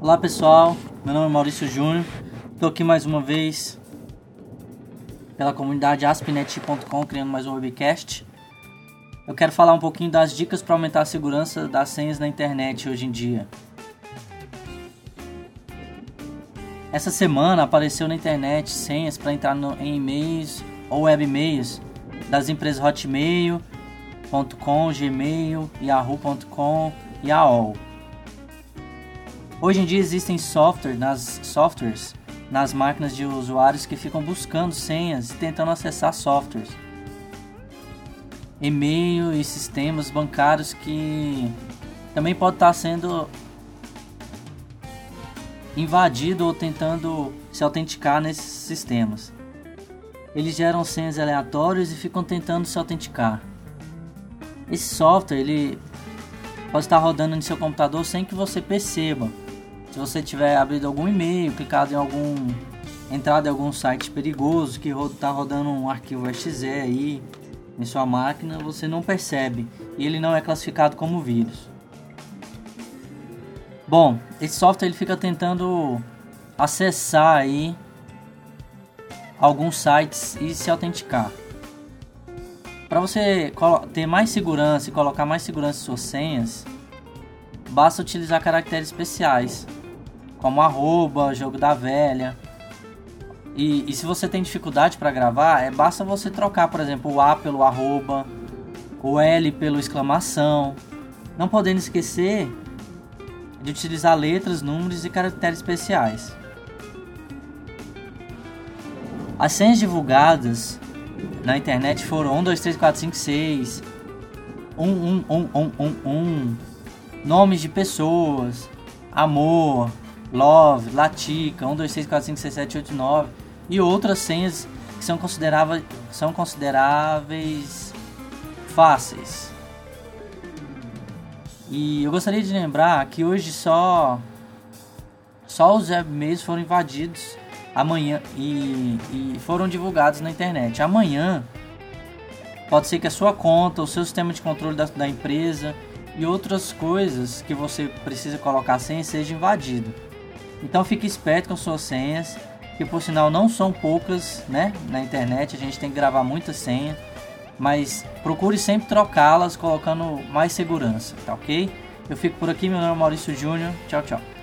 Olá pessoal, meu nome é Maurício Júnior, estou aqui mais uma vez pela comunidade aspinet.com criando mais um webcast. Eu quero falar um pouquinho das dicas para aumentar a segurança das senhas na internet hoje em dia. Essa semana apareceu na internet senhas para entrar no, em e-mails ou webmails das empresas Hotmail.com, Gmail, Yahoo.com e AOL. Hoje em dia existem software nas, softwares nas máquinas de usuários que ficam buscando senhas e tentando acessar softwares. E-mail e sistemas bancários que também pode estar sendo invadido ou tentando se autenticar nesses sistemas. Eles geram senhas aleatórias e ficam tentando se autenticar. Esse software ele pode estar rodando no seu computador sem que você perceba. Se você tiver abrido algum e-mail, clicado em algum entrado em algum site perigoso que está rodando um arquivo exe aí em sua máquina, você não percebe e ele não é classificado como vírus. Bom, esse software ele fica tentando acessar aí alguns sites e se autenticar. Para você ter mais segurança e colocar mais segurança em suas senhas, basta utilizar caracteres especiais, como arroba, jogo da velha. E, e se você tem dificuldade para gravar, é basta você trocar, por exemplo, o A pelo arroba, o L pelo exclamação. Não podendo esquecer de utilizar letras, números e caracteres especiais. As senhas divulgadas na internet foram 1, 2, 3, 4, 5, 6, 1, 1, 1, 1, 1, 1, nomes de pessoas, amor, love, latica, 1, 2, 3, 4, 5, 6, 7, 8, 9 e outras senhas que são consideráveis, são consideráveis fáceis. E eu gostaria de lembrar que hoje só só os webmails foram invadidos amanhã e, e foram divulgados na internet. Amanhã pode ser que a sua conta, o seu sistema de controle da, da empresa e outras coisas que você precisa colocar senha seja invadido. Então fique esperto com suas senhas, que por sinal não são poucas, né? Na internet a gente tem que gravar muita senha, mas procure sempre trocá-las colocando mais segurança, tá ok? Eu fico por aqui, meu nome é Maurício Júnior. Tchau, tchau.